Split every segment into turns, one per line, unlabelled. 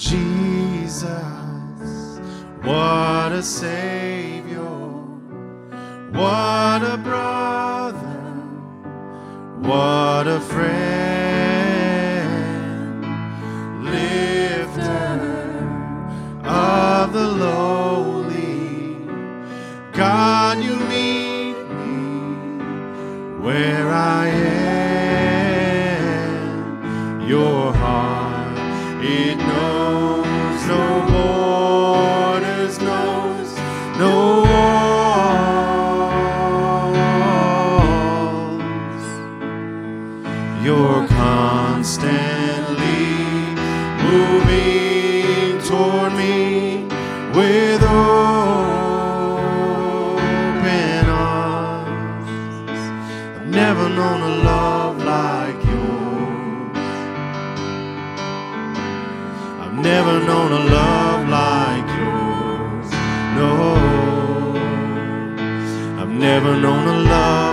Jesus, what a Savior, what a brother, what a friend, lifter of the lowly. God, you mean. moving toward me with open arms. I've never known a love like yours. I've never known a love like yours. No, I've never known a love.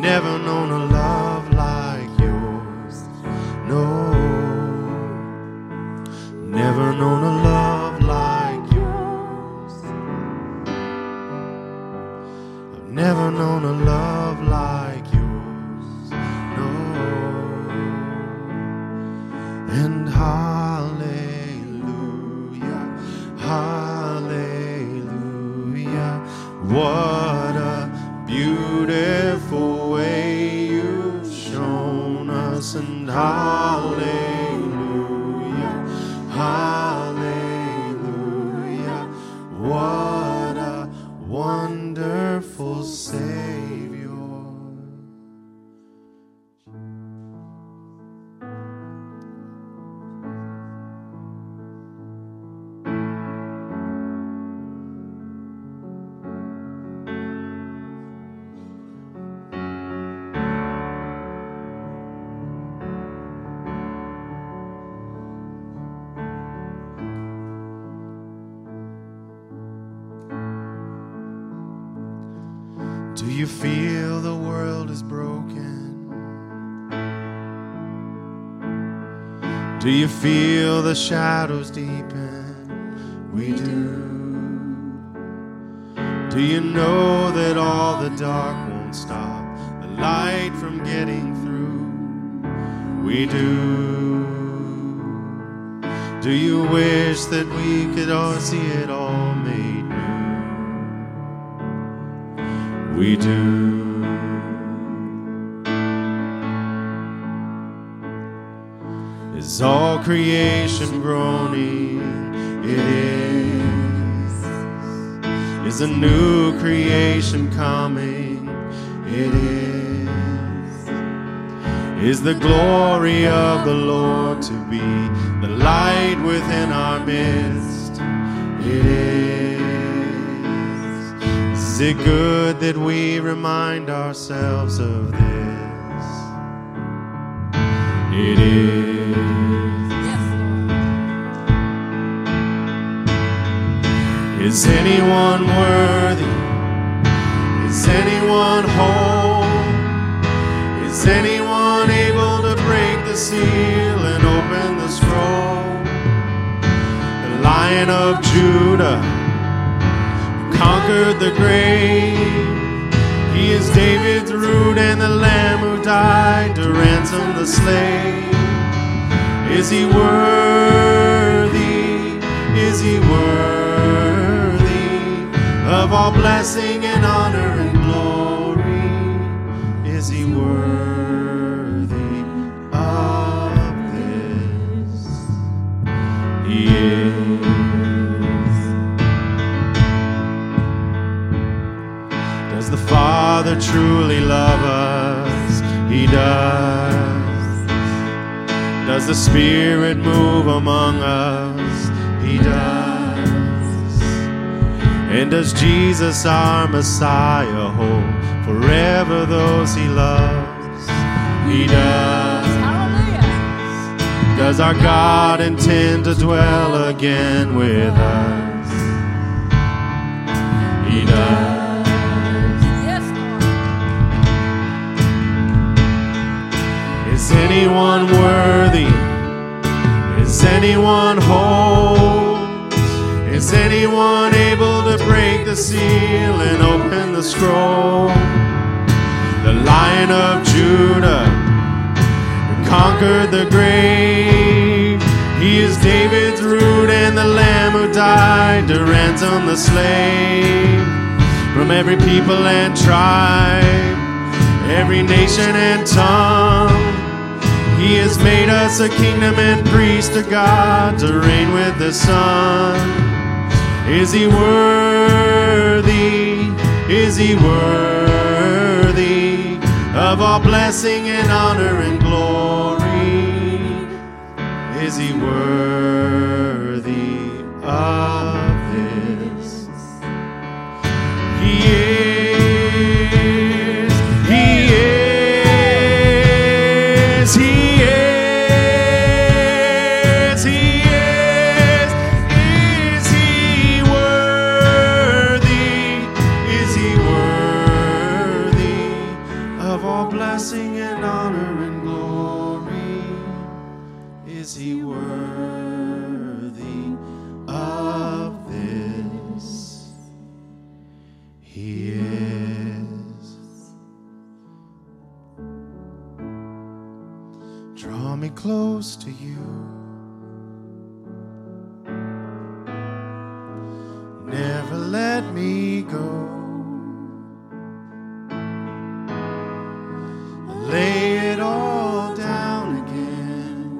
Never known a love like yours. No, never known a love like yours. I've never known a love. You feel the world is broken? Do you feel the shadows deepen? We do. Do you know that all the dark won't stop the light from getting through? We do. Do you wish that we could all see it all made We do. Is all creation groaning? It is. Is a new creation coming? It is. Is the glory of the Lord to be the light within our midst? It is. Is it good that we remind ourselves of this? It is. Is anyone worthy? Is anyone whole? Is anyone able to break the seal and open the scroll? The Lion of Judah conquered the grave. He is David's root and the Lamb who died to ransom the slave. Is he worthy? Is he worthy of all blessing He does. Does the Spirit move among us? He does. And does Jesus, our Messiah, hold forever those he loves? He does.
Hallelujah.
Does our God intend to dwell again with us? He does. Anyone worthy? Is anyone whole? Is anyone able to break the seal and open the scroll? The Lion of Judah conquered the grave. He is David's root and the Lamb who died to ransom the slave from every people and tribe, every nation and tongue. He has made us a kingdom and priest to God to reign with the Son. Is he worthy? Is he worthy of all blessing and honor and glory? Is he worthy Draw me close to you. Never let me go. Lay it all down again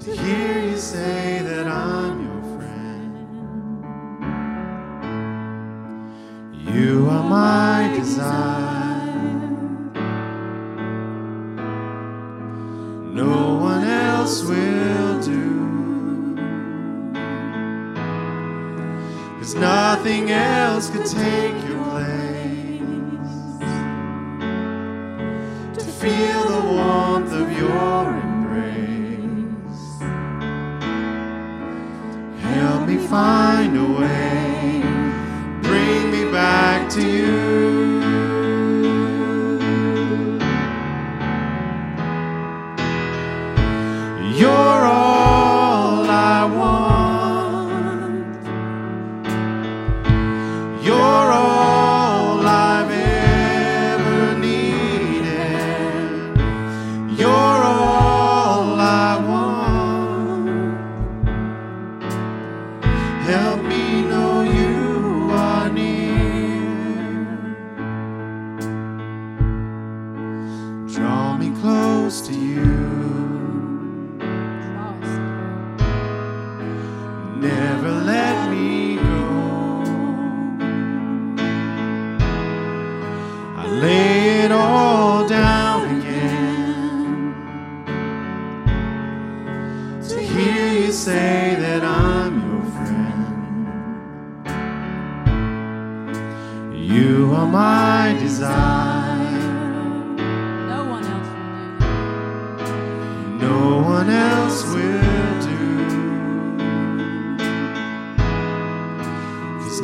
to hear you say that I'm your friend. You are my desire. Nothing else could take your place. To feel the warmth of your embrace. Help me find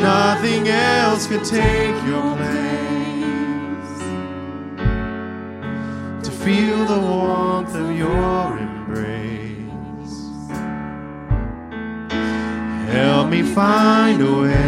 nothing else could take your place. To feel the warmth of your embrace. Help me find a way.